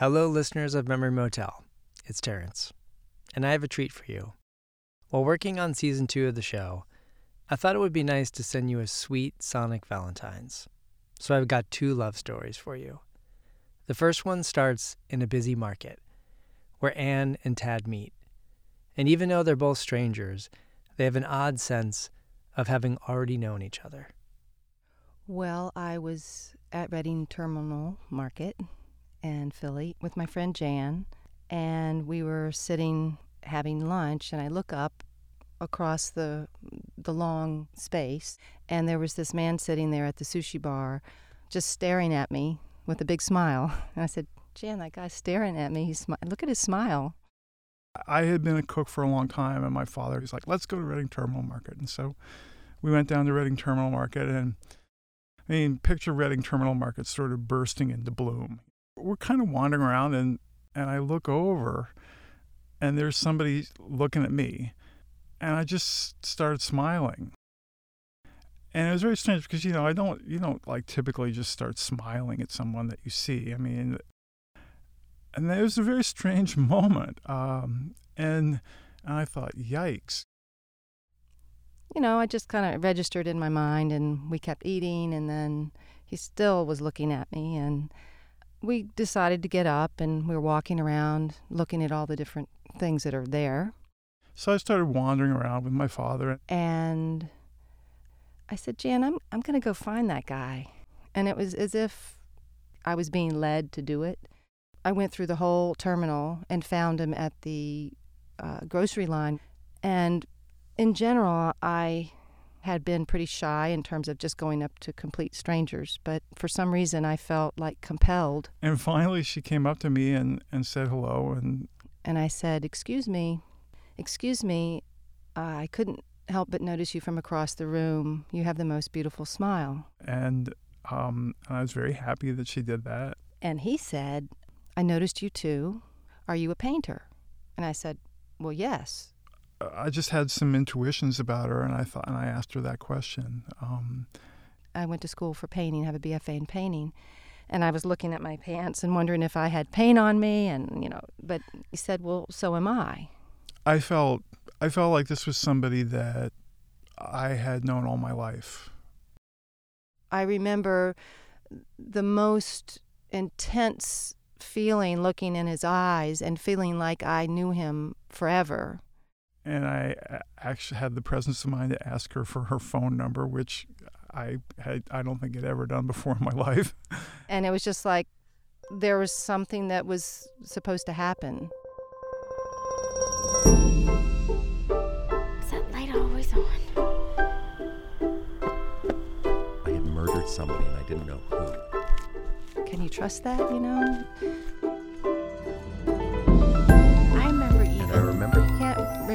Hello, listeners of Memory Motel. It's Terrence, and I have a treat for you. While working on season two of the show, I thought it would be nice to send you a sweet Sonic Valentine's. So I've got two love stories for you. The first one starts in a busy market, where Anne and Tad meet. And even though they're both strangers, they have an odd sense of having already known each other. Well, I was at Reading Terminal Market in Philly with my friend Jan, and we were sitting having lunch, and I look up across the the long space, and there was this man sitting there at the sushi bar, just staring at me with a big smile. And I said, "Jan, that guy's staring at me. He's smi- look at his smile." I had been a cook for a long time, and my father was like, "Let's go to Reading Terminal Market." And so we went down to Reading Terminal Market, and I mean, picture Reading Terminal Market sort of bursting into bloom. We're kind of wandering around, and and I look over, and there's somebody looking at me, and I just started smiling. And it was very strange because you know I don't you don't like typically just start smiling at someone that you see. I mean, and it was a very strange moment. Um, and and I thought, yikes. You know, I just kind of registered in my mind, and we kept eating, and then he still was looking at me, and we decided to get up, and we were walking around, looking at all the different things that are there. So I started wandering around with my father. And I said, Jan, I'm, I'm going to go find that guy. And it was as if I was being led to do it. I went through the whole terminal and found him at the uh, grocery line. And in general, I had been pretty shy in terms of just going up to complete strangers. But for some reason, I felt like compelled. And finally, she came up to me and, and said hello. And, and I said, Excuse me, excuse me, uh, I couldn't help but notice you from across the room. You have the most beautiful smile. And um, I was very happy that she did that. And he said, I noticed you too. Are you a painter? And I said, Well, yes. I just had some intuitions about her, and I thought, and I asked her that question. Um, I went to school for painting, have a BFA in painting, and I was looking at my pants and wondering if I had paint on me, and you know. But he said, "Well, so am I." I felt, I felt like this was somebody that I had known all my life. I remember the most intense feeling looking in his eyes and feeling like I knew him forever. And I uh, actually had the presence of mind to ask her for her phone number, which I had I don't think I'd ever done before in my life. And it was just like there was something that was supposed to happen. Is that light always on? I had murdered somebody and I didn't know who. Can you trust that, you know? I remember even. And I remember I can't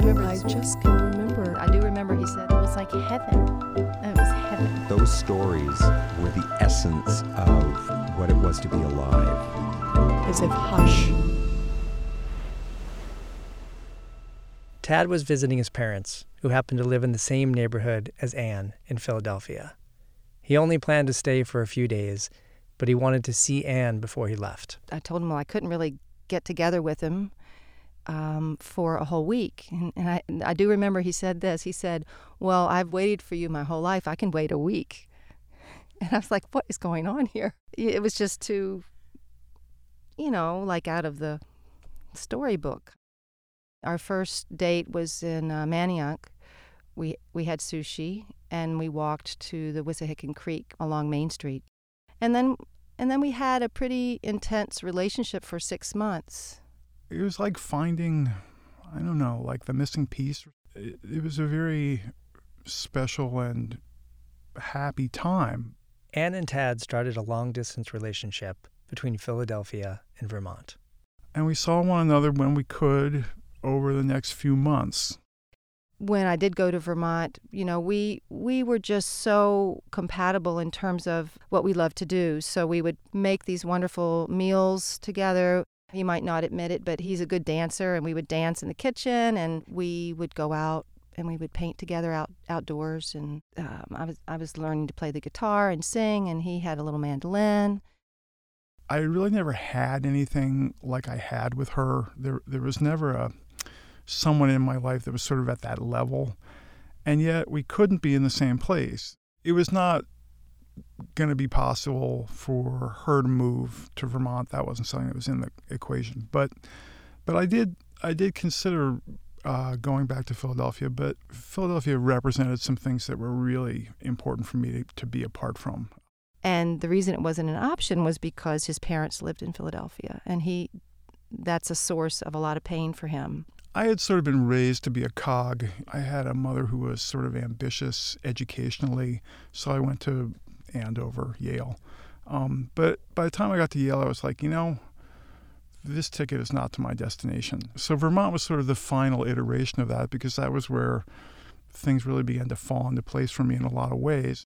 remember. I just can remember. I do remember he said It was like heaven. It was heaven. those stories were the essence of what it was to be alive. as if hush. Tad was visiting his parents, who happened to live in the same neighborhood as Anne in Philadelphia. He only planned to stay for a few days, but he wanted to see Anne before he left. I told him well, I couldn't really get together with him um, for a whole week. And, and I, I do remember he said this. He said, Well, I've waited for you my whole life. I can wait a week. And I was like, What is going on here? It was just too, you know, like out of the storybook. Our first date was in uh, Manayunk. We, we had sushi and we walked to the Wissahickon Creek along Main Street. And then and then we had a pretty intense relationship for six months. It was like finding, I don't know, like the missing piece. It, it was a very special and happy time. Anne and Tad started a long distance relationship between Philadelphia and Vermont. And we saw one another when we could over the next few months. When I did go to Vermont, you know, we we were just so compatible in terms of what we love to do. So we would make these wonderful meals together. He might not admit it, but he's a good dancer, and we would dance in the kitchen, and we would go out and we would paint together out outdoors. And um, I was I was learning to play the guitar and sing, and he had a little mandolin. I really never had anything like I had with her. There, there was never a someone in my life that was sort of at that level, and yet we couldn't be in the same place. It was not going to be possible for her to move to Vermont. That wasn't something that was in the equation. But, but I did, I did consider uh, going back to Philadelphia. But Philadelphia represented some things that were really important for me to, to be apart from. And the reason it wasn't an option was because his parents lived in Philadelphia, and he that's a source of a lot of pain for him. I had sort of been raised to be a cog. I had a mother who was sort of ambitious educationally, so I went to Andover, Yale. Um, but by the time I got to Yale, I was like, you know, this ticket is not to my destination. So Vermont was sort of the final iteration of that because that was where things really began to fall into place for me in a lot of ways.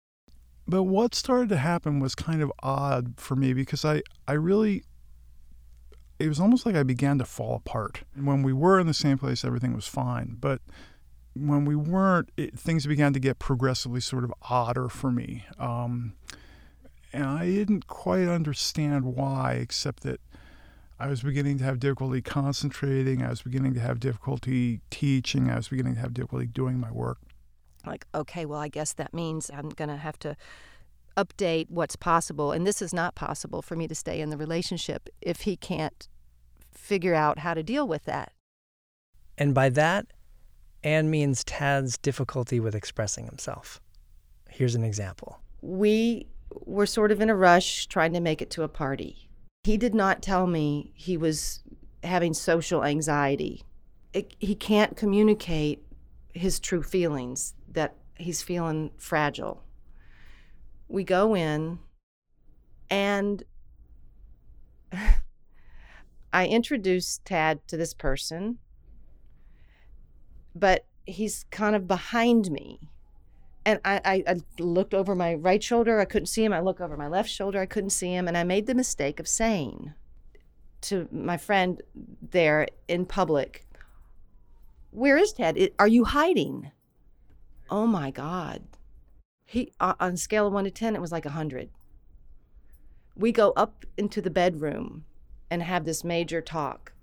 But what started to happen was kind of odd for me because I, I really, it was almost like I began to fall apart. When we were in the same place, everything was fine. But when we weren't, it, things began to get progressively sort of odder for me. Um, and I didn't quite understand why, except that I was beginning to have difficulty concentrating. I was beginning to have difficulty teaching. I was beginning to have difficulty doing my work like, okay, well, I guess that means I'm going to have to update what's possible. And this is not possible for me to stay in the relationship if he can't figure out how to deal with that. And by that, Anne means Tad's difficulty with expressing himself. Here's an example. We were sort of in a rush trying to make it to a party. He did not tell me he was having social anxiety. It, he can't communicate his true feelings that he's feeling fragile. We go in and I introduce Tad to this person, but he's kind of behind me. And I, I, I, looked over my right shoulder, I couldn't see him. I looked over my left shoulder, I couldn't see him. And I made the mistake of saying to my friend there in public, Where is Ted? Are you hiding? oh my God. He, on a scale of one to 10, it was like a 100. We go up into the bedroom and have this major talk.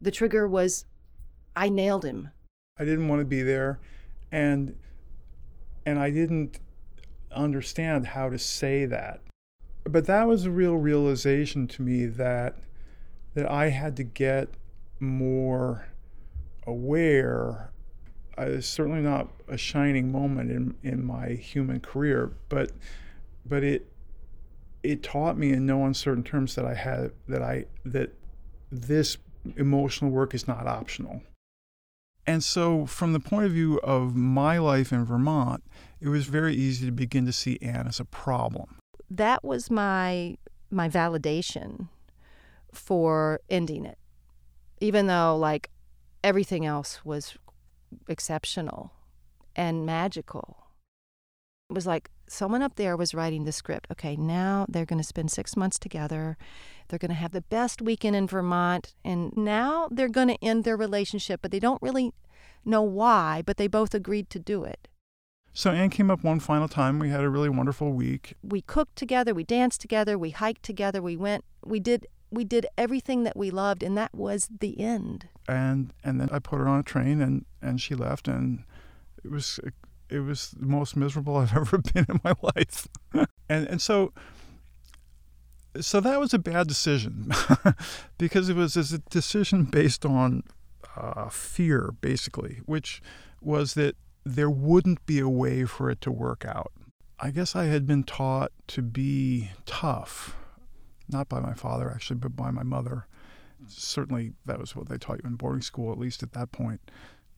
The trigger was I nailed him. I didn't want to be there and and I didn't understand how to say that. But that was a real realization to me that that I had to get more aware it's certainly not a shining moment in in my human career, but but it it taught me in no uncertain terms that I had that I that this emotional work is not optional. And so, from the point of view of my life in Vermont, it was very easy to begin to see Anne as a problem. That was my my validation for ending it, even though like everything else was exceptional and magical. It was like someone up there was writing the script. Okay, now they're going to spend six months together. They're going to have the best weekend in Vermont. And now they're going to end their relationship, but they don't really know why, but they both agreed to do it. So Anne came up one final time. We had a really wonderful week. We cooked together, we danced together, we hiked together, we went, we did we did everything that we loved and that was the end and and then i put her on a train and and she left and it was it was the most miserable i've ever been in my life and and so so that was a bad decision because it was a decision based on uh, fear basically which was that there wouldn't be a way for it to work out i guess i had been taught to be tough not by my father actually, but by my mother. Certainly, that was what they taught you in boarding school, at least at that point.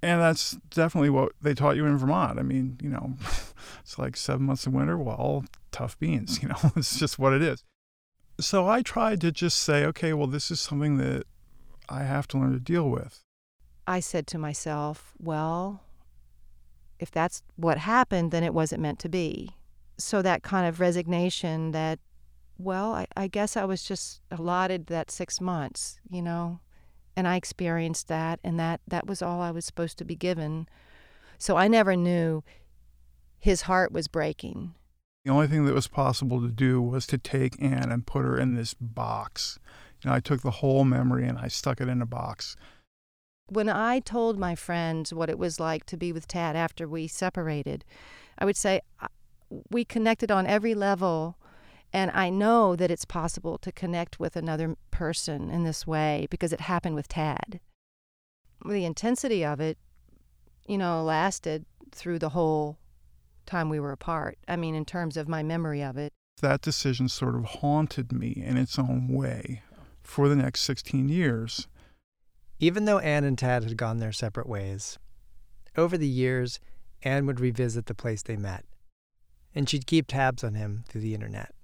And that's definitely what they taught you in Vermont. I mean, you know, it's like seven months of winter, well, tough beans, you know, it's just what it is. So I tried to just say, okay, well, this is something that I have to learn to deal with. I said to myself, well, if that's what happened, then it wasn't meant to be. So that kind of resignation that well, I, I guess I was just allotted that six months, you know, and I experienced that, and that that was all I was supposed to be given. So I never knew his heart was breaking. The only thing that was possible to do was to take Anne and put her in this box. You know, I took the whole memory and I stuck it in a box. When I told my friends what it was like to be with Tad after we separated, I would say we connected on every level. And I know that it's possible to connect with another person in this way because it happened with Tad. The intensity of it, you know, lasted through the whole time we were apart. I mean, in terms of my memory of it. That decision sort of haunted me in its own way for the next 16 years. Even though Anne and Tad had gone their separate ways, over the years, Anne would revisit the place they met, and she'd keep tabs on him through the internet.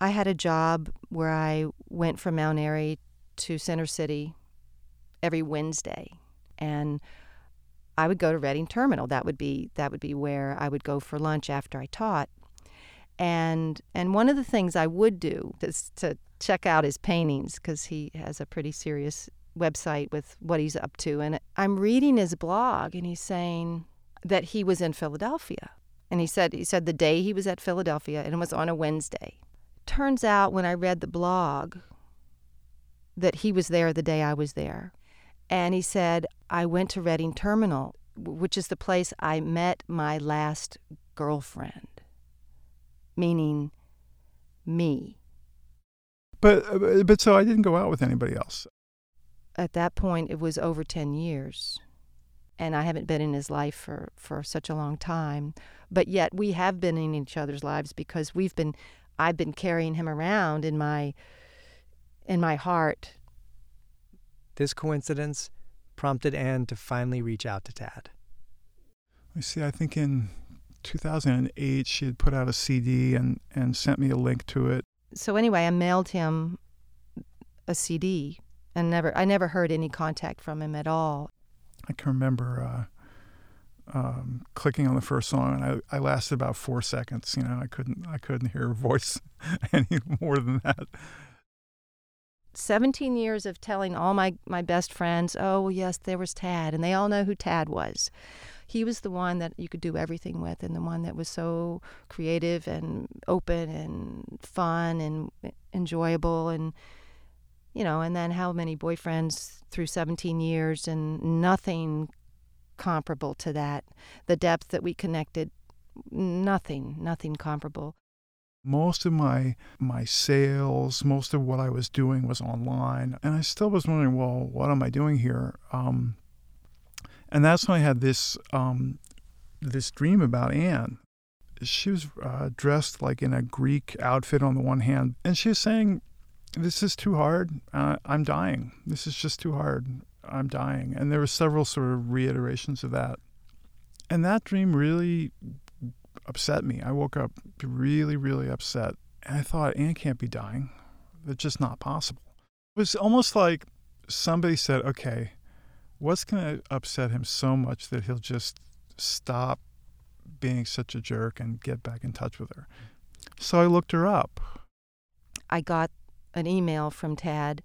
I had a job where I went from Mount Airy to Center City every Wednesday, and I would go to Reading Terminal. That would be that would be where I would go for lunch after I taught. And and one of the things I would do is to check out his paintings because he has a pretty serious website with what he's up to. And I'm reading his blog, and he's saying that he was in Philadelphia. And he said he said the day he was at Philadelphia, and it was on a Wednesday. Turns out when I read the blog that he was there the day I was there. And he said, I went to Reading Terminal, which is the place I met my last girlfriend, meaning me. But uh, but so I didn't go out with anybody else. At that point, it was over 10 years. And I haven't been in his life for, for such a long time. But yet we have been in each other's lives because we've been, I've been carrying him around in my, in my heart This coincidence prompted Anne to finally reach out to Tad. I see. I think in 2008 she had put out a CD and and sent me a link to it. so anyway, I mailed him a CD and never I never heard any contact from him at all. I can remember uh, um, clicking on the first song, and I, I lasted about four seconds. You know, I couldn't I couldn't hear her voice any more than that. 17 years of telling all my, my best friends, oh, yes, there was Tad, and they all know who Tad was. He was the one that you could do everything with, and the one that was so creative and open and fun and enjoyable. And, you know, and then how many boyfriends through 17 years, and nothing comparable to that. The depth that we connected, nothing, nothing comparable. Most of my my sales, most of what I was doing was online, and I still was wondering, well, what am I doing here? Um, and that's when I had this um, this dream about Anne. She was uh, dressed like in a Greek outfit on the one hand, and she was saying, "This is too hard. Uh, I'm dying. This is just too hard. I'm dying." And there were several sort of reiterations of that, and that dream really upset me. I woke up really, really upset. And I thought, Anne can't be dying. That's just not possible. It was almost like somebody said, okay, what's going to upset him so much that he'll just stop being such a jerk and get back in touch with her? So I looked her up. I got an email from Tad,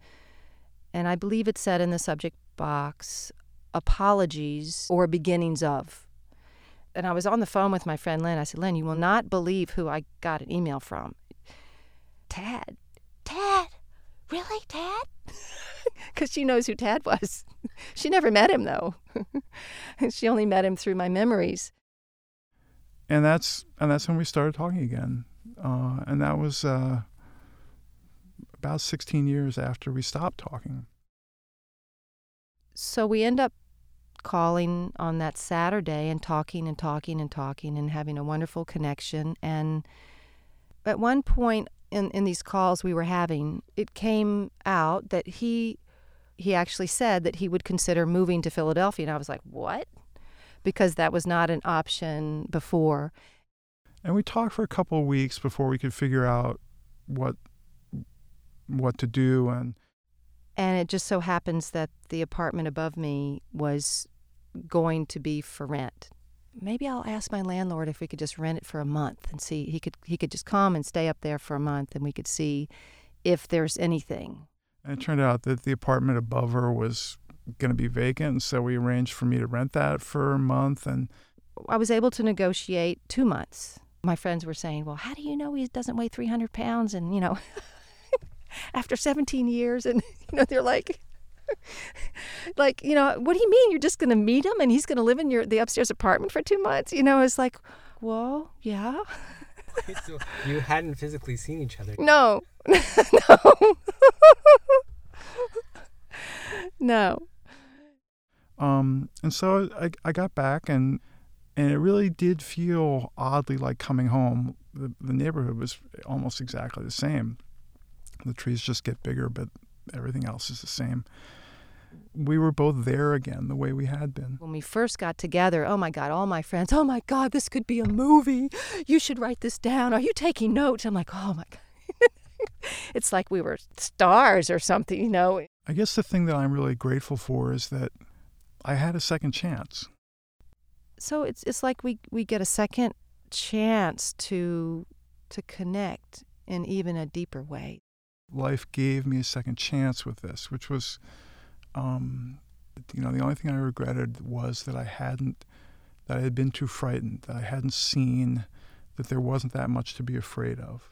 and I believe it said in the subject box, apologies or beginnings of. And I was on the phone with my friend Lynn. I said, Lynn, you will not believe who I got an email from. Tad. Tad? Really, Tad? Because she knows who Tad was. she never met him, though. she only met him through my memories. And that's and that's when we started talking again. Uh, and that was uh, about 16 years after we stopped talking. So we end up calling on that Saturday and talking and talking and talking and having a wonderful connection. And at one point in, in these calls we were having, it came out that he he actually said that he would consider moving to Philadelphia. And I was like, what? Because that was not an option before. And we talked for a couple of weeks before we could figure out what what to do and And it just so happens that the apartment above me was going to be for rent. Maybe I'll ask my landlord if we could just rent it for a month and see he could he could just come and stay up there for a month and we could see if there's anything. And it turned out that the apartment above her was going to be vacant, and so we arranged for me to rent that for a month. And I was able to negotiate 2 months My friends were saying, well, how do you know he doesn't weigh 300 pounds? And, you know, after 17 years, and, you know, they're like, like, you know, what do you mean? You're just going to meet him and he's going to live in your the upstairs apartment for two months? You know, it's like, well, yeah. so you hadn't physically seen each other. No, no, no. Um, and so I, I got back and and it really did feel oddly like coming home. The, the neighborhood was almost exactly the same. The trees just get bigger, but everything else is the same. We were both there again the way we had been. When we first got together, oh my God, all my friends, oh my God, this could be a movie. You should write this down. Are you taking notes? I'm like, oh my God. it's like we were stars or something, you know. I guess the thing that I'm really grateful for is that I had a second chance. So it's it's like we we get a second chance to to connect in even a deeper way. Life gave me a second chance with this, which was, um, you know, the only thing I regretted was that I hadn't, that I had been too frightened, that I hadn't seen that there wasn't that much to be afraid of.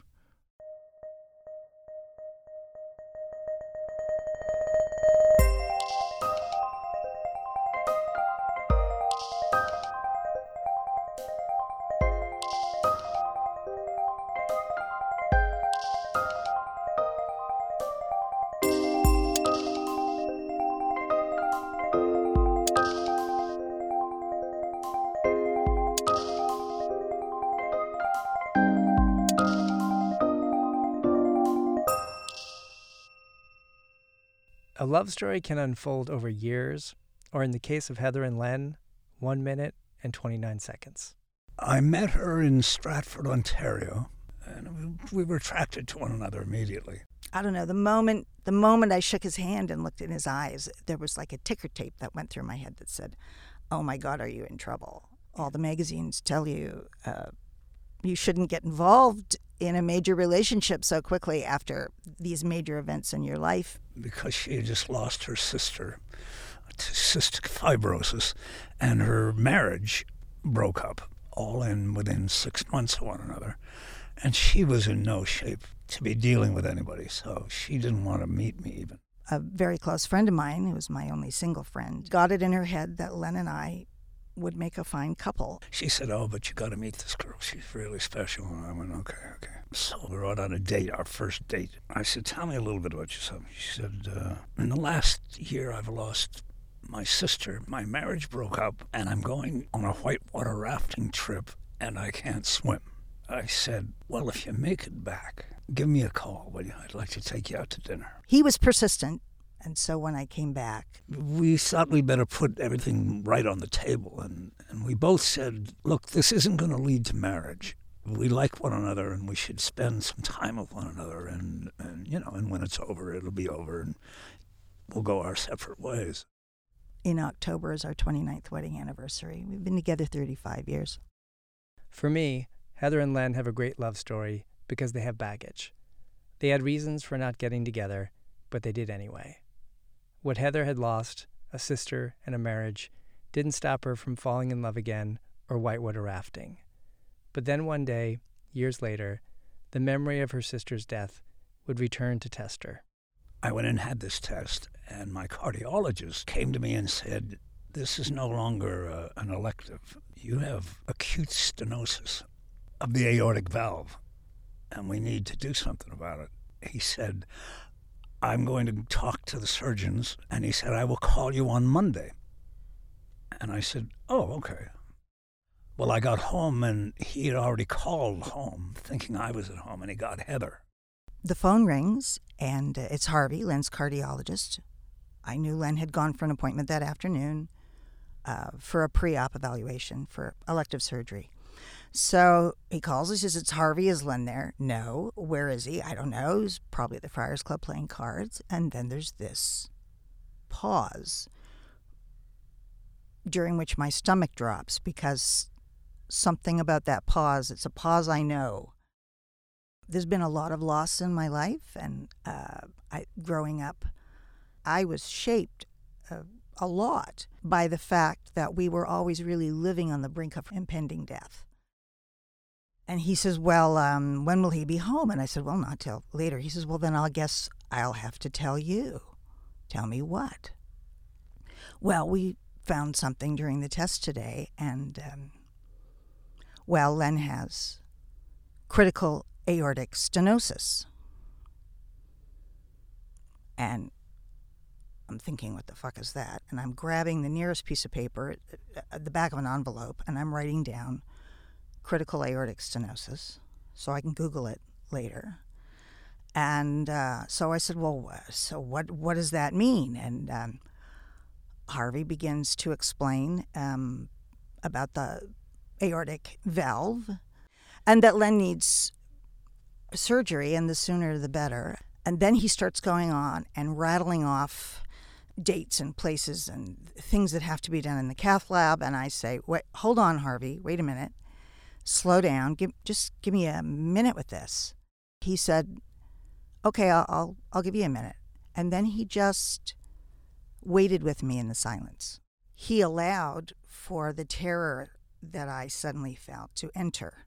Love story can unfold over years, or in the case of Heather and Len, one minute and 29 seconds. I met her in Stratford, Ontario, and we were attracted to one another immediately. I don't know, the moment the moment I shook his hand and looked in his eyes, there was like a ticker tape that went through my head that said, "Oh my God, are you in trouble?" All the magazines tell you uh, you shouldn't get involved in a major relationship so quickly after these major events in your life. Because she had just lost her sister to cystic fibrosis, and her marriage broke up, all in within six months of one another. And she was in no shape to be dealing with anybody, so she didn't want to meet me even. A very close friend of mine, who was my only single friend, got it in her head that Len and I would make a fine couple. She said, Oh, but you got to meet this girl. She's really special. And I went, Okay, okay. So we were out on a date, our first date. I said, Tell me a little bit about yourself. She said, uh, In the last year, I've lost my sister. My marriage broke up, and I'm going on a whitewater rafting trip, and I can't swim. I said, Well, if you make it back, give me a call. Will you? I'd like to take you out to dinner. He was persistent. And so when I came back, we thought we'd better put everything right on the table. And, and we both said, look, this isn't going to lead to marriage. We like one another and we should spend some time with one another. And, and, you know, and when it's over, it'll be over and we'll go our separate ways. In October is our 29th wedding anniversary. We've been together 35 years. For me, Heather and Len have a great love story because they have baggage. They had reasons for not getting together, but they did anyway. What Heather had lost, a sister and a marriage, didn't stop her from falling in love again or whitewater rafting. But then one day, years later, the memory of her sister's death would return to test her. I went and had this test, and my cardiologist came to me and said, This is no longer uh, an elective. You have acute stenosis of the aortic valve, and we need to do something about it. He said, I'm going to talk to the surgeons. And he said, I will call you on Monday. And I said, Oh, okay. Well, I got home and he had already called home thinking I was at home and he got Heather. The phone rings and uh, it's Harvey, Len's cardiologist. I knew Len had gone for an appointment that afternoon uh, for a pre op evaluation for elective surgery. So he calls. He says, It's Harvey. Is Len there? No. Where is he? I don't know. He's probably at the Friars Club playing cards. And then there's this pause during which my stomach drops because something about that pause, it's a pause I know. There's been a lot of loss in my life, and uh, I, growing up, I was shaped uh, a lot by the fact that we were always really living on the brink of impending death. And he says, Well, um, when will he be home? And I said, Well, not till later. He says, Well, then I'll guess I'll have to tell you. Tell me what? Well, we found something during the test today, and um, well, Len has critical aortic stenosis. And I'm thinking, what the fuck is that? And I'm grabbing the nearest piece of paper at the back of an envelope and I'm writing down critical aortic stenosis so I can Google it later. And uh, so I said, well, so what, what does that mean? And um, Harvey begins to explain um, about the aortic valve and that Len needs surgery, and the sooner the better. And then he starts going on and rattling off dates and places and things that have to be done in the cath lab. And I say, wait, hold on, Harvey, wait a minute. Slow down. Give, just give me a minute with this. He said, okay, I'll, I'll, I'll give you a minute. And then he just waited with me in the silence. He allowed for the terror that I suddenly felt to enter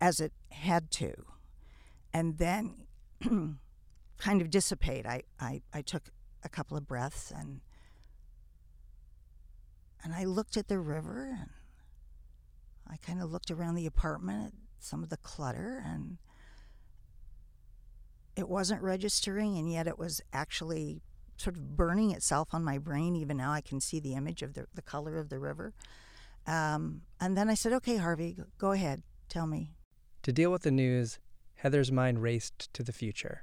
as it had to. And then kind of dissipate. I, I, I took a couple of breaths and and I looked at the river and I kind of looked around the apartment at some of the clutter and it wasn't registering and yet it was actually sort of burning itself on my brain even now I can see the image of the, the color of the river. Um, and then I said okay Harvey go ahead tell me. To deal with the news Heather's mind raced to the future.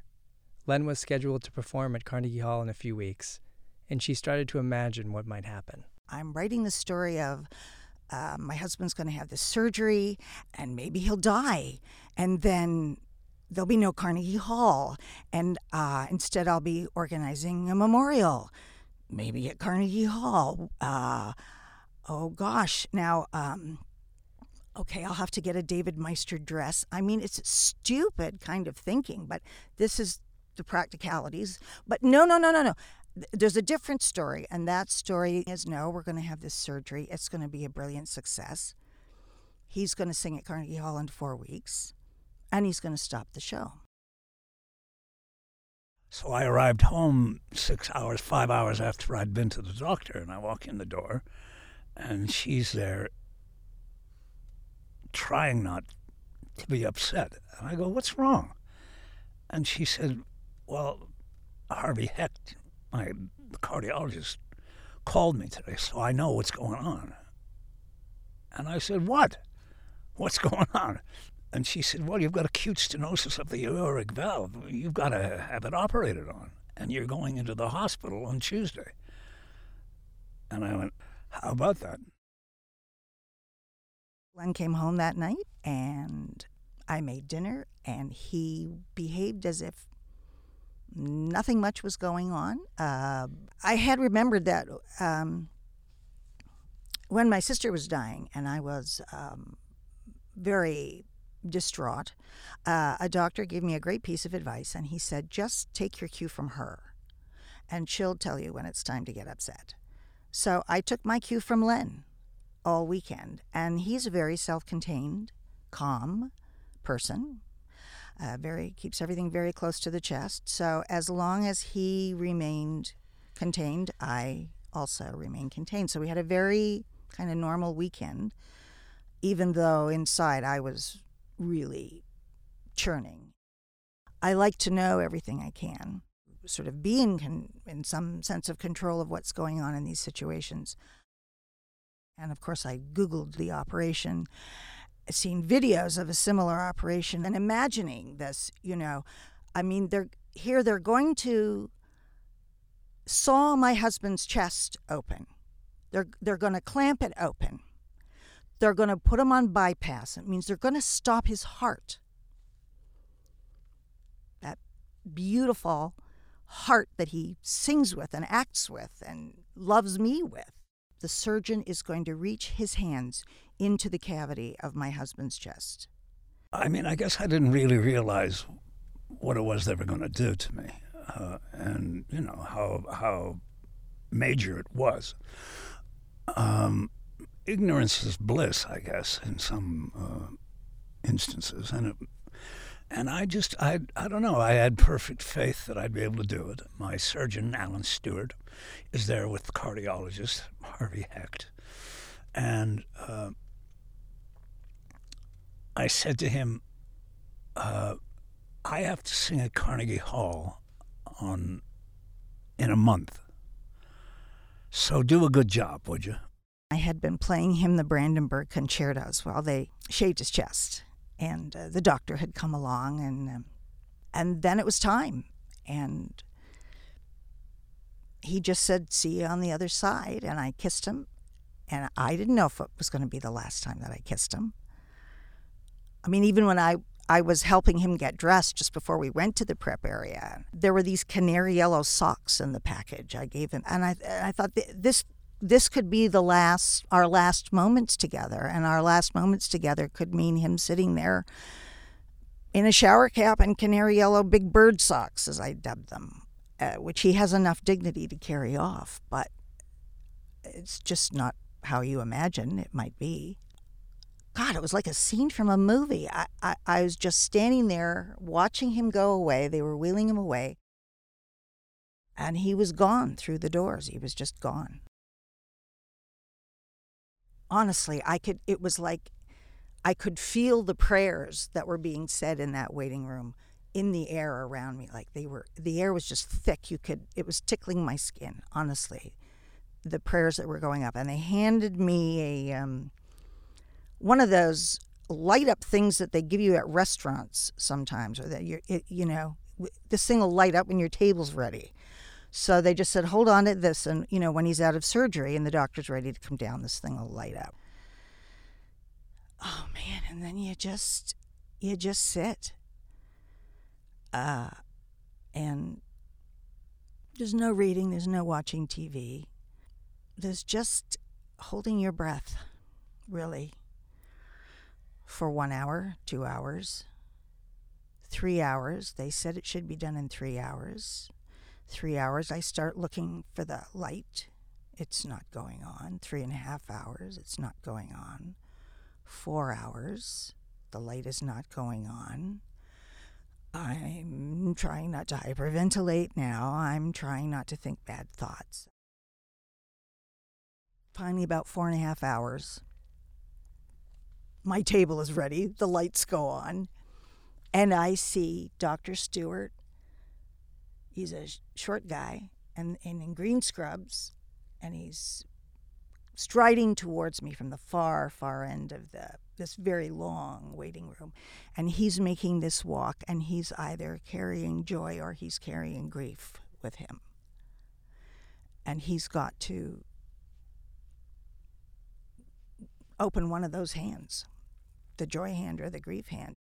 Len was scheduled to perform at Carnegie Hall in a few weeks, and she started to imagine what might happen. I'm writing the story of uh, my husband's going to have this surgery, and maybe he'll die, and then there'll be no Carnegie Hall, and uh, instead I'll be organizing a memorial, maybe at Carnegie Hall. Uh, oh gosh, now. Um, okay, I'll have to get a David Meister dress. I mean, it's stupid kind of thinking, but this is the practicalities. But no, no, no, no, no. There's a different story, and that story is no, we're going to have this surgery. It's going to be a brilliant success. He's going to sing at Carnegie Hall in four weeks, and he's going to stop the show. So I arrived home six hours, five hours after I'd been to the doctor, and I walk in the door, and she's there trying not to be upset. And I go, What's wrong? And she said, well, Harvey Hecht, my cardiologist, called me today, so I know what's going on. And I said, What? What's going on? And she said, Well, you've got acute stenosis of the aortic valve. You've got to have it operated on. And you're going into the hospital on Tuesday. And I went, How about that? Len came home that night and I made dinner, and he behaved as if nothing much was going on. Uh, I had remembered that um, when my sister was dying, and I was um, very distraught, uh, a doctor gave me a great piece of advice, and he said, just take your cue from her, and she'll tell you when it's time to get upset. So I took my cue from Len all weekend, and he's a very self contained, calm person, uh, very keeps everything very close to the chest. So as long as he remained contained, I also remained contained. So we had a very kind of normal weekend, even though inside I was really churning. I like to know everything I can, sort of being con- in some sense of control of what's going on in these situations. And of course, I Googled the operation seen videos of a similar operation and imagining this, you know, I mean, they're here, they're going to saw my husband's chest open. They're, they're going to clamp it open. They're going to put him on bypass. It means they're going to stop his heart. That beautiful heart that he sings with and acts with and loves me with. The surgeon is going to reach his hands into the cavity of my husband's chest. I mean, I guess I didn't really realize what it was they were going to do to me, uh, and you know how how major it was. Um, ignorance is bliss, I guess, in some uh, instances, and it, and I just I I don't know. I had perfect faith that I'd be able to do it. My surgeon, Alan Stewart, is there with the cardiologist Harvey Hecht, and uh, I said to him, uh, "I have to sing at Carnegie Hall on in a month." So do a good job, would you? I had been playing him the Brandenburg concertos while they shaved his chest, and uh, the doctor had come along, and um, and then it was time, and he just said, "See you on the other side," and I kissed him, and I didn't know if it was going to be the last time that I kissed him. I mean, even when I I was helping him get dressed just before we went to the prep area. There were these canary yellow socks in the package I gave him, and I I thought this this could be the last our last moments together, and our last moments together could mean him sitting there in a shower cap and canary yellow big bird socks, as I dubbed them, uh, which he has enough dignity to carry off, but it's just not how you imagine it might be. God, it was like a scene from a movie. I, I, I was just standing there watching him go away. They were wheeling him away. And he was gone through the doors. He was just gone. Honestly, I could, it was like I could feel the prayers that were being said in that waiting room in the air around me. Like they were, the air was just thick. You could, it was tickling my skin, honestly, the prayers that were going up. And they handed me a, um, one of those light up things that they give you at restaurants sometimes, or that you you know this thing will light up when your table's ready. So they just said, hold on to this, and you know when he's out of surgery and the doctor's ready to come down, this thing will light up. Oh man! And then you just you just sit. Uh, and there's no reading, there's no watching TV. There's just holding your breath, really for one hour, two hours, three hours. They said it should be done in three hours. Three hours, I start looking for the light. It's not going on. Three and a half hours, it's not going on. Four hours, the light is not going on. I'm trying not to hyperventilate now. I'm trying not to think bad thoughts. Finally, about four and a half hours, my table is ready, the lights go on, and I see Dr. Stewart. He's a short guy and, and in green scrubs, and he's striding towards me from the far, far end of the this very long waiting room. And he's making this walk, and he's either carrying joy or he's carrying grief with him. And he's got to open one of those hands the joy hand or the grief hand.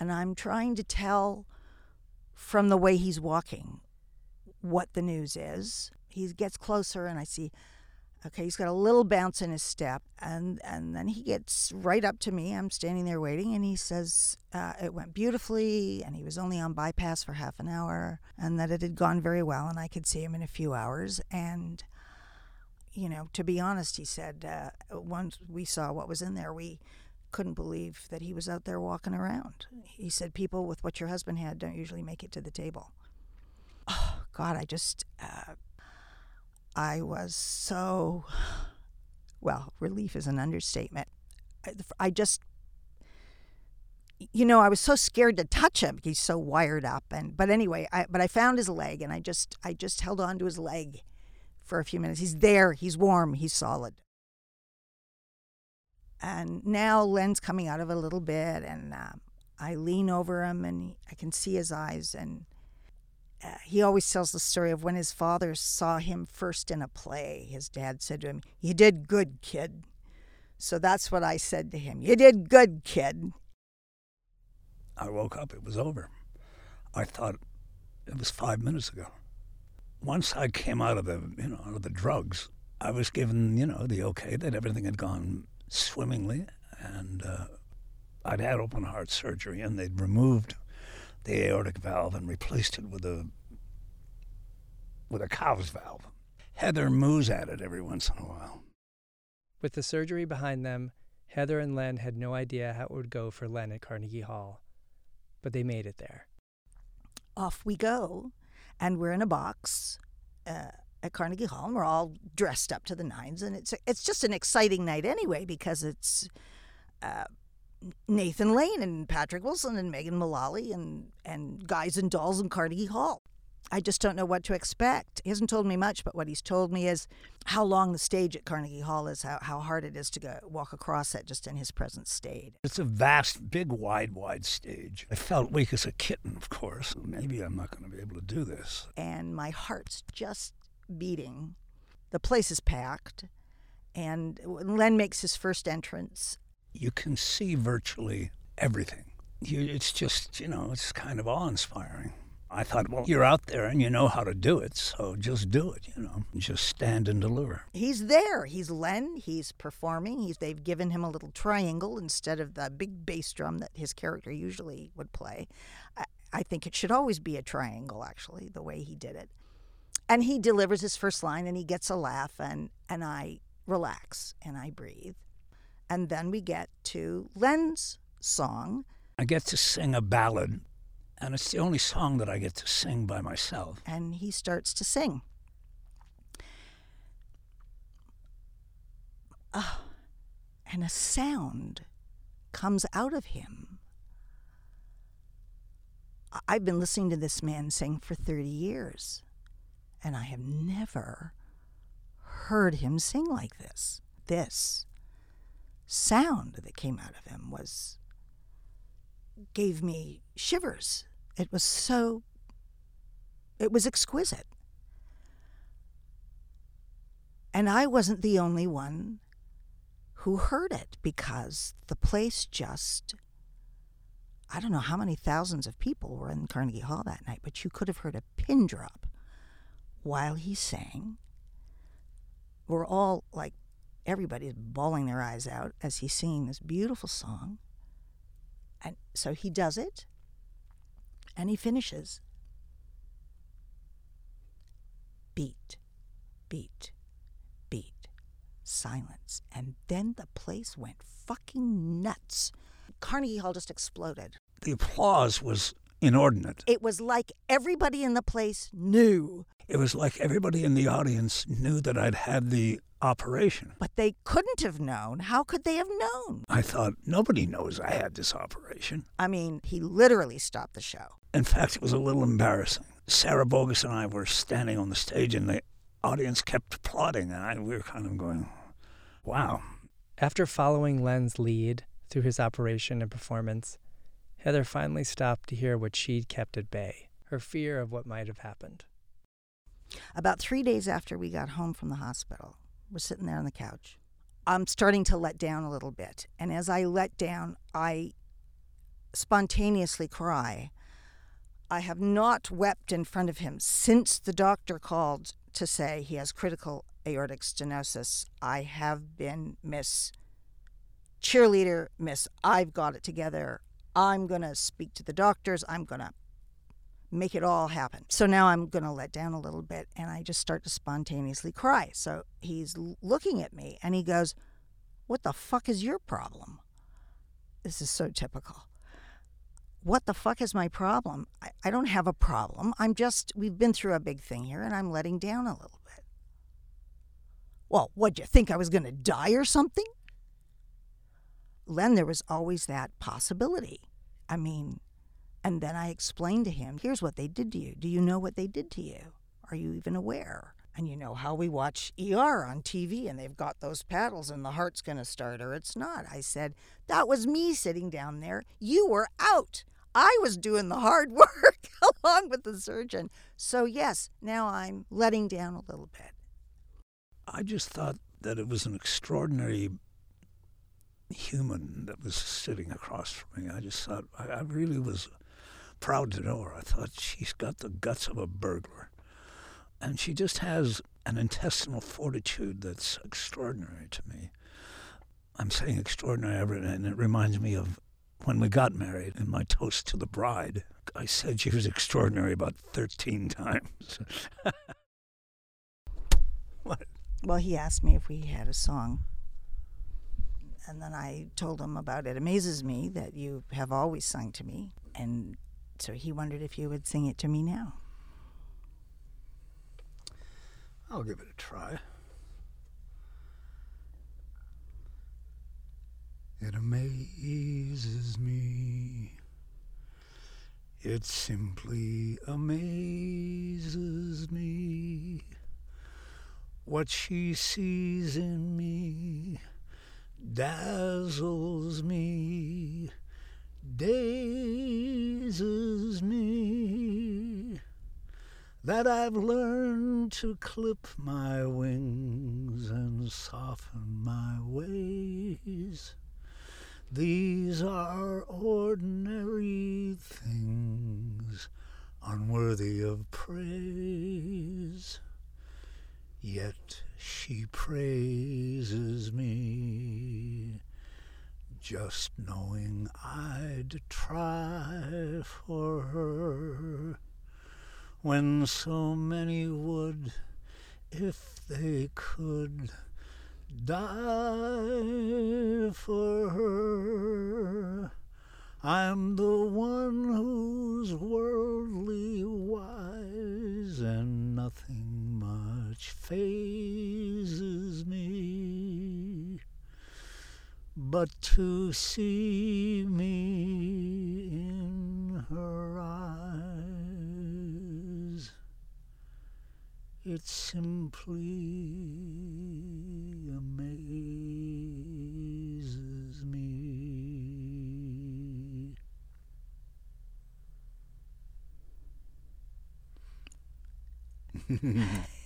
And I'm trying to tell from the way he's walking what the news is. He gets closer and I see, okay, he's got a little bounce in his step. And, and then he gets right up to me. I'm standing there waiting and he says uh, it went beautifully and he was only on bypass for half an hour and that it had gone very well and I could see him in a few hours. And you know, to be honest, he said, uh, once we saw what was in there, we couldn't believe that he was out there walking around. He said, people with what your husband had don't usually make it to the table. Oh, God, I just, uh, I was so, well, relief is an understatement. I, I just, you know, I was so scared to touch him. He's so wired up, and but anyway, I, but I found his leg, and I just, I just held on to his leg, for a few minutes. He's there, he's warm, he's solid. And now Len's coming out of a little bit, and uh, I lean over him and he, I can see his eyes. And uh, he always tells the story of when his father saw him first in a play. His dad said to him, You did good, kid. So that's what I said to him. You did good, kid. I woke up, it was over. I thought it was five minutes ago once I came out of the you know out of the drugs, I was given you know the okay that everything had gone swimmingly, and uh, I'd had open heart surgery, and they'd removed the aortic valve and replaced it with a with a cow's valve. Heather moos at it every once in a while. With the surgery behind them Heather and Len had no idea how it would go for Len at Carnegie Hall, but they made it there. Off we go, and we're in a box uh, at Carnegie Hall, and we're all dressed up to the nines, and it's it's just an exciting night anyway because it's uh, Nathan Lane and Patrick Wilson and Megan Mullally and and guys and dolls in Carnegie Hall. I just don't know what to expect. He hasn't told me much, but what he's told me is how long the stage at Carnegie Hall is, how, how hard it is to go walk across it just in his present state. It's a vast, big, wide, wide stage. I felt weak as a kitten, of course. Maybe I'm not going to be able to do this. And my heart's just beating. The place is packed. And Len makes his first entrance, You can see virtually everything. You, it's just, you know, it's kind of awe inspiring. I thought, well, you're out there and you know how to do it, so just do it, you know, just stand and deliver. he's there. He's Len. He's performing. He's they've given him a little triangle instead of the big bass drum that his character usually would play. I, I think it should always be a triangle, actually, the way he did it. And he delivers his first line, and he gets a laugh, and and I relax and I breathe, and then we get to Len's song, I get to sing a ballad, and it's the only song that I get to sing by myself. and he starts to sing. Ah, and a sound comes out of him. I've been listening to this man sing for 30 years, and I have never heard him sing like this. This sound that came out of him was gave me shivers. It was so it was exquisite. And I wasn't the only one who heard it because the place just I don't know how many thousands of people were in Carnegie Hall that night, but you could have heard a pin drop while he sang. We're all like everybody's bawling their eyes out as he's singing this beautiful song. And so he does it and he finishes. Beat, beat, beat, silence. And then the place went fucking nuts. Carnegie Hall just exploded. The applause was inordinate. It was like everybody in the place knew, It was like everybody in the audience knew that I'd had the operation. but they couldn't have known. How could they have known? I thought, nobody knows I had this operation. I mean, he literally stopped the show. In fact, it was a little embarrassing. Sierra Boggess and I were standing on the stage, and the audience kept applauding, and I, we were kind of going, wow. After following Len's lead through his operation and performance, Heather finally stopped to hear what she'd kept at bay her fear of what might have happened. About three days after we got home from the hospital, we're sitting there on the couch. I'm starting to let down a little bit. And as I let down, I spontaneously cry. I have not wept in front of him since the doctor called to say he has critical aortic stenosis. I have been Miss Cheerleader, Miss I've got it together. I'm going to speak to the doctors. I'm going to make it all happen. So now I'm going to let down a little bit and I just start to spontaneously cry. So he's looking at me and he goes, What the fuck is your problem? This is so typical. What the fuck is my problem? I, I don't have a problem. I'm just, we've been through a big thing here and I'm letting down a little bit. Well, what'd you think I was going to die or something? Len, there was always that possibility. I mean, and then I explained to him, here's what they did to you. Do you know what they did to you? Are you even aware? And you know how we watch ER on TV and they've got those paddles and the heart's going to start or it's not. I said, that was me sitting down there. You were out. I was doing the hard work along with the surgeon. So, yes, now I'm letting down a little bit. I just thought that it was an extraordinary human that was sitting across from me. I just thought, I, really was proud to know her. I thought she's got the guts of a burglar. And she just has an intestinal fortitude that's extraordinary to me. I'm saying extraordinary, and it reminds me of when we got married in my toast to the bride. I said she was extraordinary about 13 times. what? Well, he asked me if we had a song And then I told him about it. Amazes me that you have always sung to me. And so he wondered if you would sing it to me now. I'll give it a try. It amazes me. It simply amazes me what she sees in me dazzles me, dazes me, that I've learned to clip my wings and soften my ways. These are ordinary things, unworthy of praise. Yet she praises me, just knowing I'd try for her when so many would, if they could die for her. I'm the one who's worldly wise, and nothing much fazes me. But to see me in her eyes, it simply amazes me.